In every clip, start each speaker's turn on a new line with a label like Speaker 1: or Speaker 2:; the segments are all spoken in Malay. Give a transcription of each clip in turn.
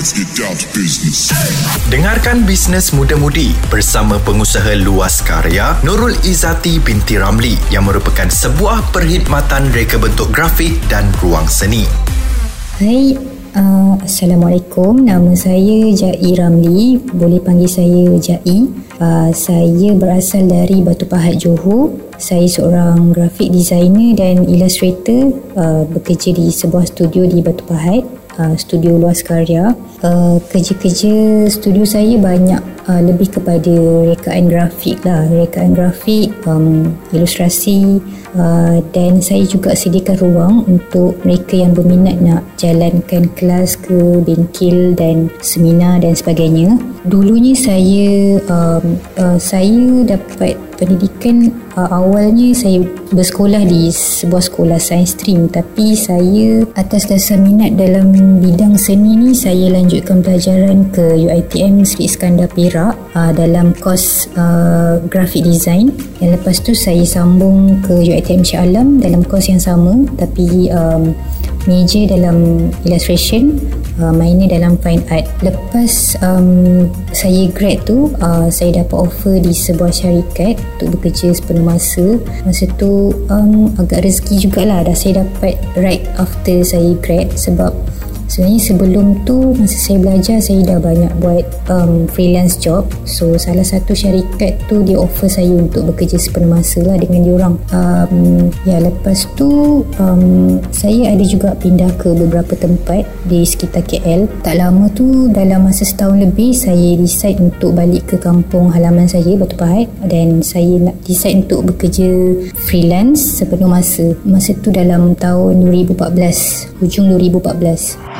Speaker 1: Let's get down to business.
Speaker 2: Dengarkan Bisnes Muda-Mudi bersama pengusaha luas karya Nurul Izati binti Ramli yang merupakan sebuah perkhidmatan reka bentuk grafik dan ruang seni.
Speaker 3: Hai, uh, Assalamualaikum. Nama saya Jai Ramli. Boleh panggil saya Jai. Uh, saya berasal dari Batu Pahat, Johor. Saya seorang grafik designer dan illustrator uh, bekerja di sebuah studio di Batu Pahat uh, studio luas karya. Uh, kerja-kerja studio saya banyak uh, lebih kepada rekaan grafik lah. Rekaan grafik, um, ilustrasi uh, dan saya juga sediakan ruang untuk mereka yang berminat nak jalankan kelas ke bengkel dan seminar dan sebagainya. Dulunya saya um, uh, saya dapat pendidikan uh, awalnya saya bersekolah di sebuah sekolah sains stream tapi saya atas dasar minat dalam bidang seni ni saya lanjutkan pelajaran ke UiTM Sri Iskandar Perak uh, dalam kos uh, graphic design. Dan lepas tu saya sambung ke UiTM Shah Alam dalam kos yang sama tapi um, major dalam illustration uh, minor dalam fine art. Lepas um, saya grad tu uh, saya dapat offer di sebuah syarikat untuk bekerja sepenuh masa. Masa tu um, agak rezeki jugalah dah saya dapat right after saya grad sebab Sebenarnya sebelum tu masa saya belajar saya dah banyak buat um, freelance job. So salah satu syarikat tu dia offer saya untuk bekerja sepenuh masa lah dengan dia orang. Um, ya lepas tu um, saya ada juga pindah ke beberapa tempat di sekitar KL. Tak lama tu dalam masa setahun lebih saya decide untuk balik ke kampung halaman saya Batu Pahat dan saya nak decide untuk bekerja freelance sepenuh masa. Masa tu dalam tahun 2014, hujung 2014.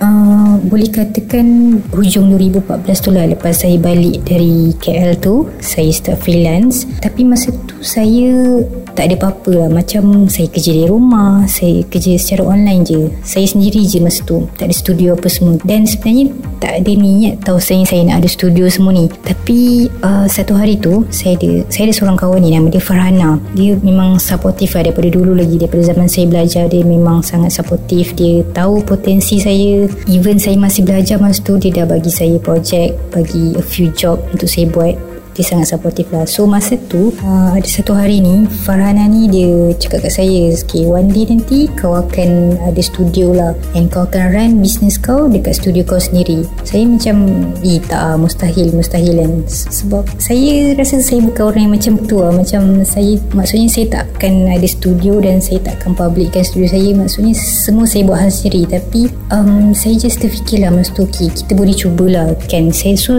Speaker 3: Uh, boleh katakan hujung 2014 tu lah lepas saya balik dari KL tu saya start freelance. Tapi masa tu saya tak ada apa-apa lah. Macam saya kerja di rumah saya kerja secara online je. Saya sendiri je masa tu. Tak ada studio apa semua. Dan sebenarnya tak ada niat tahu saya saya nak ada studio semua ni. Tapi uh, satu hari tu saya ada saya ada seorang kawan ni nama dia Farhana. Dia memang supportive lah daripada dulu lagi. Daripada zaman saya belajar dia memang sangat supportive. Dia tahu potensi saya even saya masih belajar masa tu dia dah bagi saya projek bagi a few job untuk saya buat dia sangat supportive lah. So masa tu uh, ada satu hari ni Farhana ni dia cakap kat saya okay, one day nanti kau akan ada studio lah and kau akan run business kau dekat studio kau sendiri. Saya macam eh tak mustahil mustahil kan. Sebab saya rasa saya bukan orang yang macam tu lah. Macam saya maksudnya saya tak akan ada studio dan saya tak akan publickan studio saya. Maksudnya semua saya buat hal sendiri. Tapi um, saya just terfikir lah masa tu okay, kita boleh cubalah. Kan saya so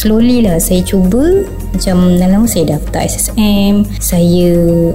Speaker 3: slowly lah. Saya cuba macam dalam saya daftar SSM saya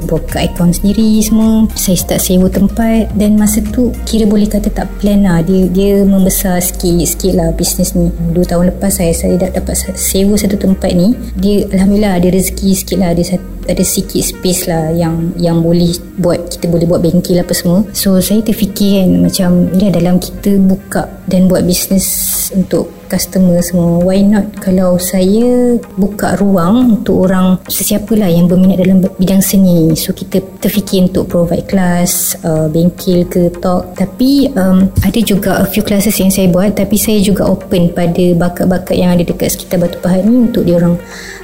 Speaker 3: buka akaun sendiri semua. Saya start sewa tempat. Dan masa tu kira boleh kata tak plan lah. Dia, dia membesar sikit-sikit lah bisnes ni. 2 tahun lepas saya saya dah dapat sewa satu tempat ni dia Alhamdulillah ada rezeki sikit lah. Ada ada sikit space lah yang yang boleh buat kita boleh buat bengkel apa semua. So saya terfikir kan macam dalam kita buka dan buat bisnes untuk customer semua why not kalau saya buka ruang untuk orang sesiapa lah yang berminat dalam bidang seni? So kita terfikir untuk provide kelas uh, bengkel ke talk. Tapi um, ada juga a few classes yang saya buat tapi saya juga open pada bakat-bakat yang ada dekat sekitar Batu Pahat ni untuk dia orang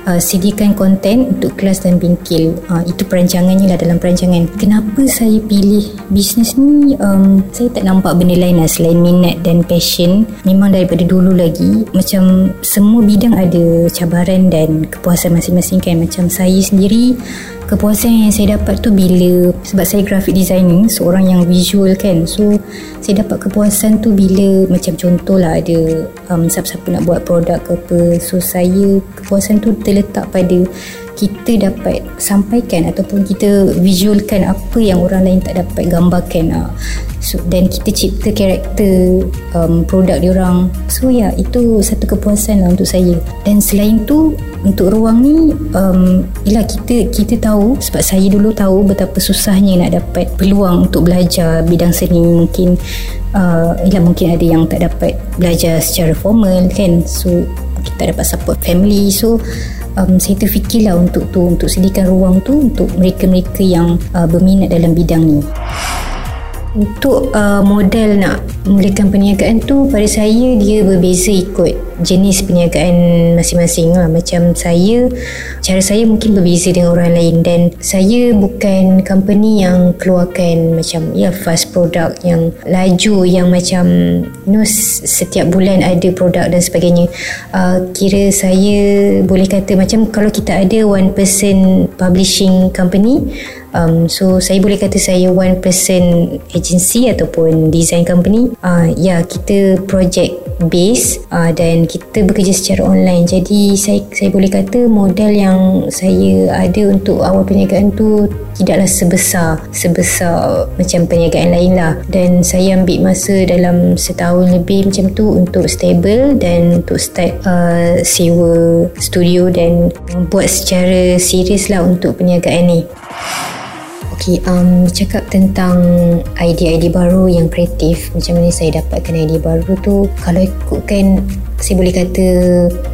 Speaker 3: uh, sediakan konten untuk kelas dan bengkel uh, itu perancangannya lah dalam perancangan. Kenapa saya pilih bisnes ni? Um, saya tak nampak benda lain lah selain minat dan passion. Memang daripada dulu lagi macam semua bidang ada cabaran dan kepuasan masing-masing kan. Macam saya sendiri kepuasan yang saya dapat tu bila sebab saya graphic designing seorang yang visual kan. So saya dapat kepuasan tu bila macam contoh lah ada um, siapa-siapa nak buat produk ke apa. So saya kepuasan tu terletak pada kita dapat sampaikan ataupun kita visualkan apa yang orang lain tak dapat gambarkan uh. so, dan kita cipta karakter um, produk diorang so ya yeah, itu satu kepuasan lah untuk saya. Dan selain tu untuk ruang ni um, ialah kita kita tahu sebab saya dulu tahu betapa susahnya nak dapat peluang untuk belajar bidang seni. Mungkin uh, ialah mungkin ada yang tak dapat belajar secara formal kan? So kita dapat support family. So um, saya terfikirlah untuk tu untuk sediakan ruang tu untuk mereka-mereka yang uh, berminat dalam bidang ni Untuk uh, modal nak mulakan perniagaan tu pada saya dia berbeza ikut jenis perniagaan masing-masing lah. Macam saya, cara saya mungkin berbeza dengan orang lain dan saya bukan company yang keluarkan macam ya fast product yang laju yang macam you know, setiap bulan ada produk dan sebagainya. Uh, kira saya boleh kata macam kalau kita ada one person publishing company um, so saya boleh kata saya one person agency ataupun design company. Uh, ya yeah, kita project base uh, dan kita bekerja secara online. Jadi saya saya boleh kata modal yang saya ada untuk awal perniagaan tu tidaklah sebesar sebesar macam perniagaan lain lah. Dan saya ambil masa dalam setahun lebih macam tu untuk stable dan untuk start uh, sewa studio dan buat secara serius lah untuk perniagaan ni Okay, um, cakap tentang idea-idea baru yang kreatif. Macam mana saya dapatkan idea baru tu? Kalau ikutkan saya boleh kata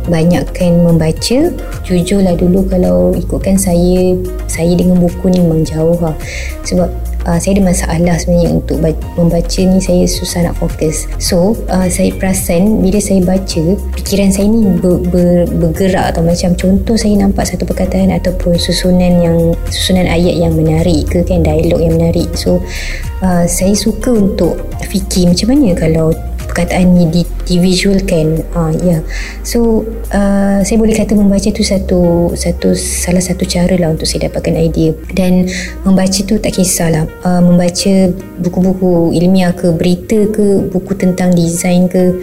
Speaker 3: banyakkan membaca. Jujurlah dulu kalau ikutkan saya saya dengan buku ni memang jauh lah. Sebab uh, saya ada masalah sebenarnya untuk membaca ni saya susah nak fokus. So uh, saya perasan bila saya baca fikiran saya ni ber, ber, bergerak atau macam contoh saya nampak satu perkataan ataupun susunan yang susunan ayat yang menarik ke kan dialog yang menarik. So uh, saya suka untuk fikir macam mana kalau perkataan ni di, divisualkan uh, ya. Yeah. so uh, saya boleh kata membaca tu satu satu salah satu cara lah untuk saya dapatkan idea. Dan membaca tu tak kisahlah. Uh, membaca buku-buku ilmiah ke berita ke buku tentang desain ke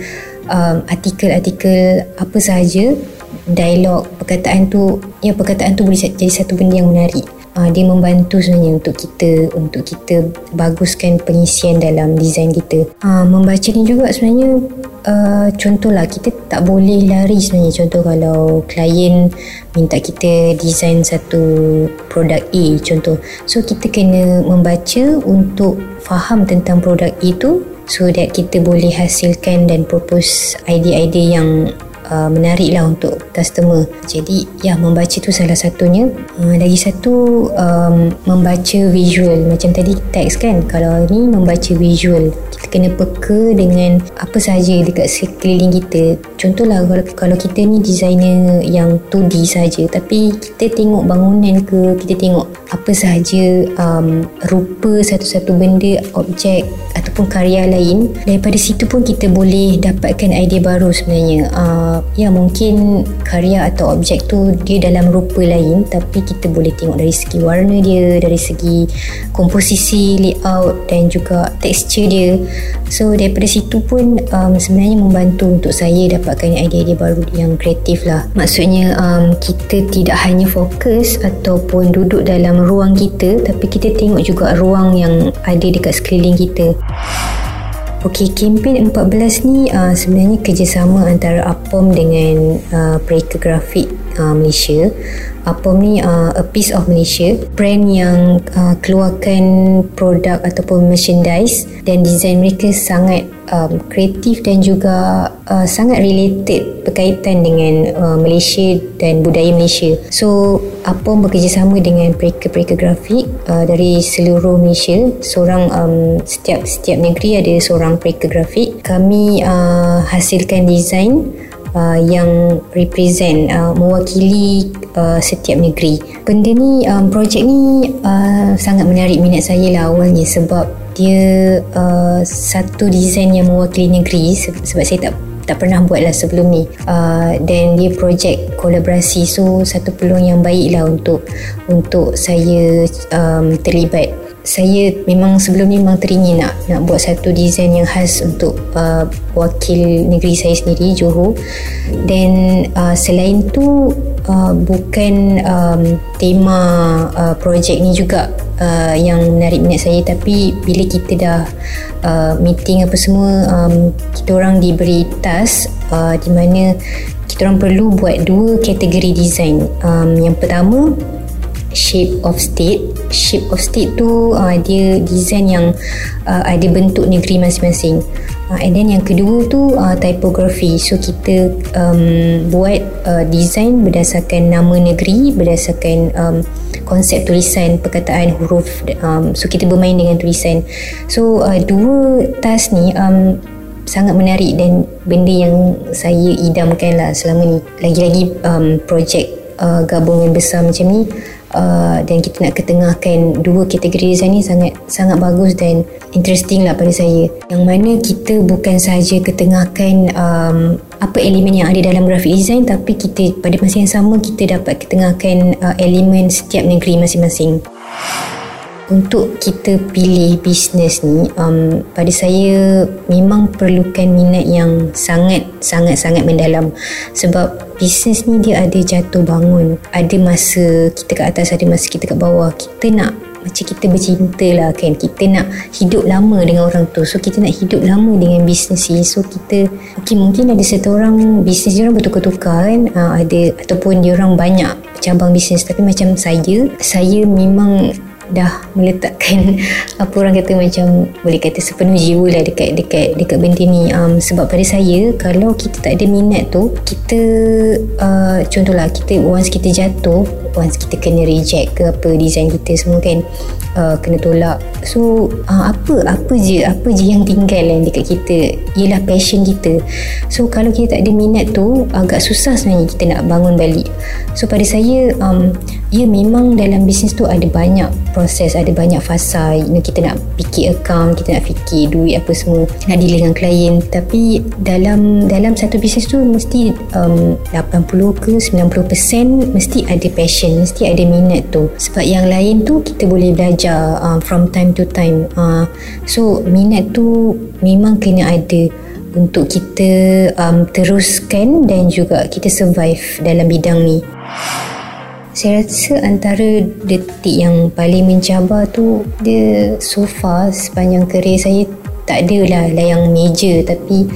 Speaker 3: um, artikel-artikel apa sahaja dialog perkataan tu ya perkataan tu boleh jadi satu benda yang menarik uh, dia membantu sebenarnya untuk kita untuk kita baguskan pengisian dalam desain kita. Uh, membaca ni juga sebenarnya uh, contohlah kita tak boleh lari sebenarnya. Contoh kalau klien minta kita design satu produk A contoh. So kita kena membaca untuk faham tentang produk itu so that kita boleh hasilkan dan propose idea-idea yang uh, menarik lah untuk customer. Jadi ya membaca tu salah satunya. Uh, lagi satu um, membaca visual. Macam tadi teks kan kalau ni membaca visual. Kita kena peka dengan apa sahaja dekat sekeliling kita. Contohlah kalau, kalau kita ni designer yang 2D saja tapi kita tengok bangunan ke kita tengok apa sahaja um, rupa satu-satu benda objek ataupun karya lain daripada situ pun kita boleh dapatkan idea baru sebenarnya. Uh, ya mungkin karya atau objek tu dia dalam rupa lain tapi kita boleh tengok dari segi warna dia dari segi komposisi layout dan juga tekstur dia. So daripada situ pun um, sebenarnya membantu untuk saya dapatkan idea-idea baru yang kreatif lah. Maksudnya um, kita tidak hanya fokus ataupun duduk dalam ruang kita tapi kita tengok juga ruang yang ada dekat sekeliling kita Okey, kempen 14 ni uh, sebenarnya kerjasama antara APOM dengan uh, Pereka Grafik uh, Malaysia. APOM ni uh, A Piece of Malaysia, brand yang uh, keluarkan produk ataupun merchandise dan desain mereka sangat um, kreatif dan juga uh, sangat related berkaitan dengan uh, Malaysia dan budaya Malaysia. So, APOM bekerjasama dengan pereka-pereka grafik uh, dari seluruh Malaysia. Seorang um, setiap setiap negeri ada seorang pereka grafik. Kami uh, hasilkan desain uh, yang represent uh, mewakili uh, setiap negeri. Benda ni um, projek ni uh, sangat menarik minat saya lah awalnya sebab dia uh, satu desain yang mewakili negeri sebab saya tak tak pernah buat lah sebelum ni uh, dan dia projek kolaborasi so satu peluang yang baik lah untuk untuk saya um, terlibat saya memang sebelum ni memang teringin nak nak buat satu desain yang khas untuk uh, wakil negeri saya sendiri Johor. Dan uh, selain tu uh, bukan um, tema uh, projek ni juga uh, yang menarik minat saya tapi bila kita dah uh, meeting apa semua um, kita orang diberi task uh, di mana kita orang perlu buat dua kategori desain um, yang pertama shape of state. Shape of state tu uh, dia design yang uh, ada bentuk negeri masing-masing. Uh, and then yang kedua tu uh, typography. So kita um, buat uh, design berdasarkan nama negeri berdasarkan um, konsep tulisan perkataan huruf um, so kita bermain dengan tulisan. So uh, dua task ni um, sangat menarik dan benda yang saya idamkan lah selama ni. Lagi-lagi um, projek uh, gabungan besar macam ni uh, dan kita nak ketengahkan dua kategori design ni sangat sangat bagus dan interesting lah pada saya. Yang mana kita bukan sahaja ketengahkan um, apa elemen yang ada dalam graphic design tapi kita pada masa yang sama kita dapat ketengahkan uh, elemen setiap negeri masing-masing untuk kita pilih bisnes ni um, pada saya memang perlukan minat yang sangat sangat sangat mendalam. Sebab bisnes ni dia ada jatuh bangun ada masa kita kat atas ada masa kita kat bawah. Kita nak macam kita bercinta lah kan. Kita nak hidup lama dengan orang tu. So kita nak hidup lama dengan bisnes ni. So kita okay, mungkin ada satu orang bisnes dia orang bertukar-tukar kan. Uh, ada ataupun dia orang banyak cabang bisnes. Tapi macam saya saya memang dah meletakkan apa orang kata macam boleh kata sepenuh jiwa lah dekat dekat dekat benda ni. Um, sebab pada saya kalau kita tak ada minat tu kita uh, contohlah kita once kita jatuh once kita kena reject ke apa design kita semua kan uh, kena tolak. So uh, apa apa je apa je yang tinggal kan dekat kita? Ialah passion kita. So kalau kita tak ada minat tu agak susah sebenarnya kita nak bangun balik. So pada saya um, ya memang dalam bisnes tu ada banyak proses ada banyak fasa. You know, kita nak fikir account kita nak fikir duit apa semua nak deal dengan klien tapi dalam dalam satu bisnes tu mesti um, 80 ke 90% mesti ada passion mesti ada minat tu. Sebab yang lain tu kita boleh belajar uh, from time to time. Uh, so minat tu memang kena ada untuk kita um, teruskan dan juga kita survive dalam bidang ni. Saya rasa antara detik yang paling mencabar tu dia so far sepanjang kerjaya saya tak ada lah, yang major tapi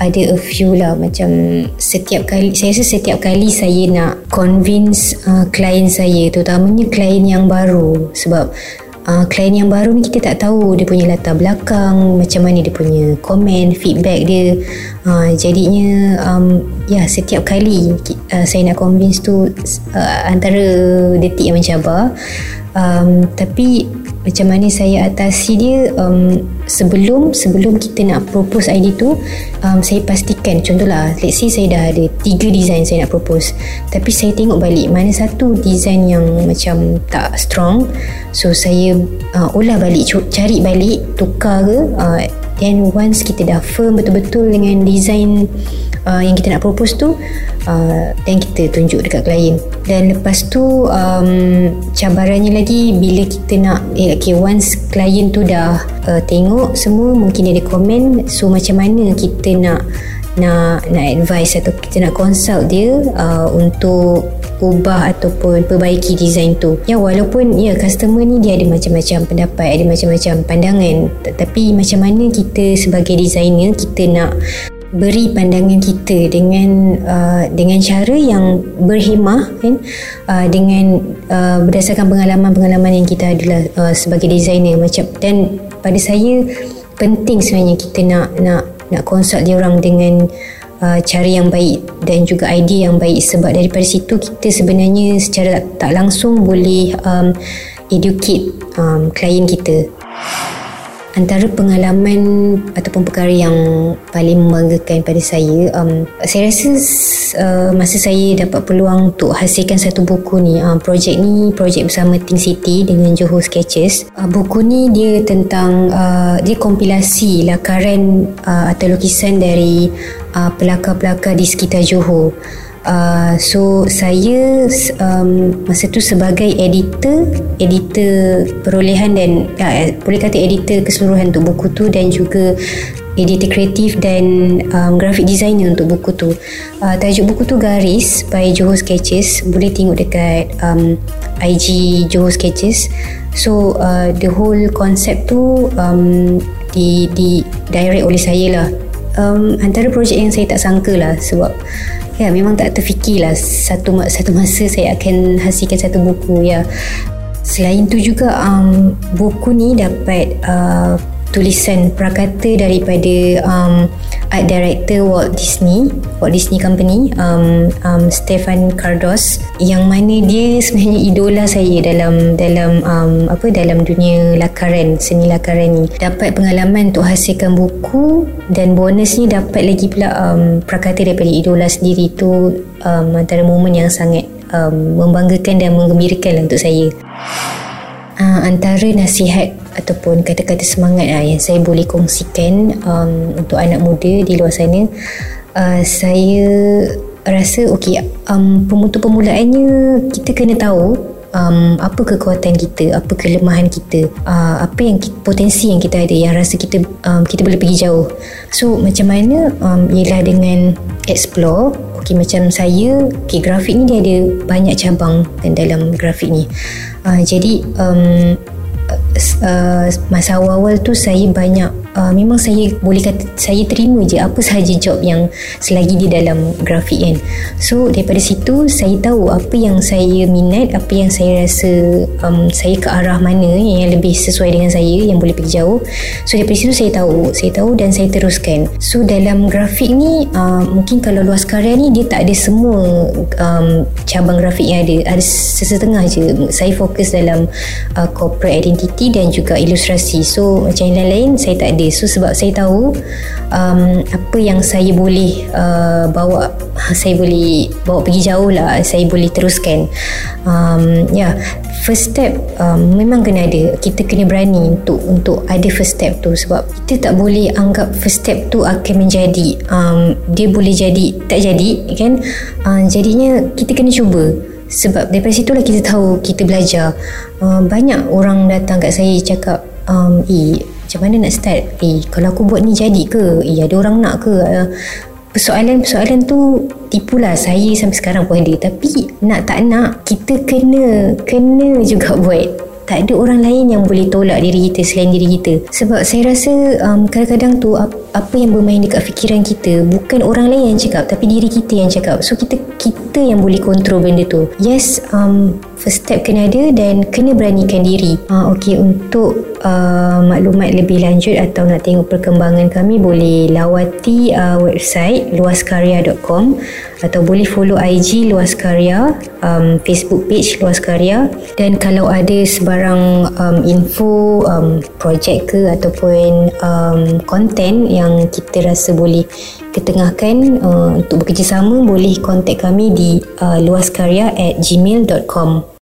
Speaker 3: ada a few lah. Macam setiap kali saya rasa setiap kali saya nak convince uh, klien saya terutamanya klien yang baru. Sebab uh, klien yang baru ni kita tak tahu. Dia punya latar belakang macam mana dia punya komen feedback dia. Uh, jadinya um, ya setiap kali uh, saya nak convince tu uh, antara detik yang mencabar. Um, tapi macam mana saya atasi dia um, sebelum sebelum kita nak propose idea tu um, saya pastikan contohlah let's say saya dah ada tiga design saya nak propose tapi saya tengok balik mana satu design yang macam tak strong so saya uh, olah balik cari balik tukar ke uh, then once kita dah firm betul-betul dengan design uh, yang kita nak propose tu uh, dan kita tunjuk dekat klien dan lepas tu um, cabarannya lagi bila kita nak eh, okay, once klien tu dah uh, tengok semua mungkin ada komen so macam mana kita nak nak nak advice atau kita nak consult dia uh, untuk ubah ataupun perbaiki design tu. Ya walaupun ya customer ni dia ada macam-macam pendapat ada macam-macam pandangan. Tapi macam mana kita sebagai designer kita nak beri pandangan kita dengan uh, dengan cara yang berhemah kan? Uh, dengan uh, berdasarkan pengalaman-pengalaman yang kita adalah uh, sebagai designer. Macam dan pada saya penting sebenarnya kita nak nak nak consult dia orang dengan uh, cara yang baik dan juga idea yang baik. Sebab daripada situ kita sebenarnya secara tak langsung boleh um, educate um, klien kita antara pengalaman ataupun perkara yang paling membanggakan pada saya um, saya rasa uh, masa saya dapat peluang untuk hasilkan satu buku ni uh, projek ni projek bersama Think City dengan Johor Sketches uh, buku ni dia tentang uh, dia kompilasi lakaran uh, atau lukisan dari uh, pelakar-pelakar di sekitar Johor Uh, so saya um, masa tu sebagai editor editor perolehan dan uh, boleh kata editor keseluruhan untuk buku tu dan juga editor kreatif dan um, graphic designer untuk buku tu. Uh, tajuk buku tu Garis by Johor Sketches. Boleh tengok dekat um, IG Johor Sketches. So uh, the whole concept tu um, di, di direct oleh saya lah. Um, antara projek yang saya tak sangka lah sebab ya memang tak terfikirlah satu satu masa saya akan hasilkan satu buku ya. Selain tu juga um, buku ni dapat uh, tulisan prakata daripada um, art director Walt Disney Walt Disney Company um, um, Stefan Cardos yang mana dia sebenarnya idola saya dalam dalam um, apa dalam dunia lakaran seni lakaran ni. Dapat pengalaman untuk hasilkan buku dan bonusnya dapat lagi pula um, prakata daripada idola sendiri tu um, antara momen yang sangat um, membanggakan dan menggembirakan untuk saya uh, antara nasihat ataupun kata-kata semangat uh, yang saya boleh kongsikan um, untuk anak muda di luar sana. Uh, saya rasa okey um, pemutu permulaannya kita kena tahu um, apa kekuatan kita apa kelemahan kita uh, apa yang potensi yang kita ada yang rasa kita um, kita boleh pergi jauh. So macam mana um, ialah dengan explore okey macam saya okey grafik ni dia ada banyak cabang dalam grafik ni uh, jadi um, uh, masa awal-awal tu saya banyak uh, memang saya boleh kata saya terima je apa sahaja job yang selagi di dalam grafik kan. So daripada situ saya tahu apa yang saya minat apa yang saya rasa um, saya ke arah mana yang lebih sesuai dengan saya yang boleh pergi jauh. So daripada situ saya tahu saya tahu dan saya teruskan. So dalam grafik ni uh, mungkin kalau luas karya ni dia tak ada semua um, cabang grafik yang ada. Ada sesetengah je. Saya fokus dalam uh, corporate identity dan juga ilustrasi. So macam yang lain-lain saya tak ada dia so sebab saya tahu um, apa yang saya boleh uh, bawa saya boleh bawa pergi jauh lah saya boleh teruskan. Um, ya yeah, first step um, memang kena ada kita kena berani untuk untuk ada first step tu. Sebab kita tak boleh anggap first step tu akan menjadi um, dia boleh jadi tak jadi kan? Uh, jadinya kita kena cuba. Sebab daripada situlah kita tahu kita belajar. Uh, banyak orang datang kat saya cakap um, eh macam mana nak start? Eh kalau aku buat ni jadi ke? Eh ada orang nak ke? Uh, persoalan-persoalan tu tipulah saya sampai sekarang pun ada. Tapi nak tak nak kita kena kena juga buat. Tak ada orang lain yang boleh tolak diri kita selain diri kita. Sebab saya rasa um, kadang-kadang tu apa yang bermain dekat fikiran kita bukan orang lain yang cakap tapi diri kita yang cakap. So kita kita yang boleh kontrol benda tu. Yes um, first step kena ada dan kena beranikan diri. Uh, ok untuk uh, maklumat lebih lanjut atau nak tengok perkembangan kami boleh lawati uh, website luaskarya.com atau boleh follow IG Luas Karya, um, Facebook page Luas Karya dan kalau ada sebarang um, info um, projek ke ataupun um, content yang kita rasa boleh ketengahkan uh, untuk bekerjasama boleh contact kami di uh, luaskarya at gmail.com